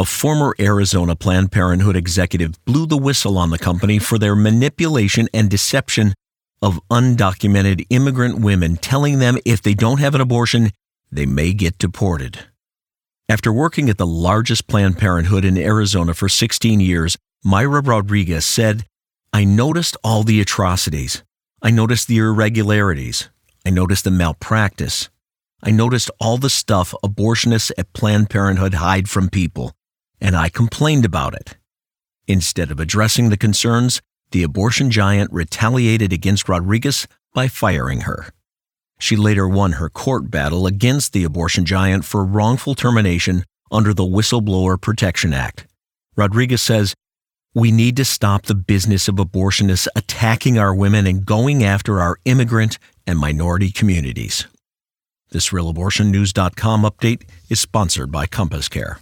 a former Arizona Planned Parenthood executive blew the whistle on the company for their manipulation and deception of undocumented immigrant women, telling them if they don't have an abortion, they may get deported. After working at the largest Planned Parenthood in Arizona for 16 years, Myra Rodriguez said, I noticed all the atrocities. I noticed the irregularities. I noticed the malpractice. I noticed all the stuff abortionists at Planned Parenthood hide from people and I complained about it. Instead of addressing the concerns, the abortion giant retaliated against Rodriguez by firing her. She later won her court battle against the abortion giant for wrongful termination under the Whistleblower Protection Act. Rodriguez says, We need to stop the business of abortionists attacking our women and going after our immigrant and minority communities. This RealAbortionNews.com update is sponsored by CompassCare.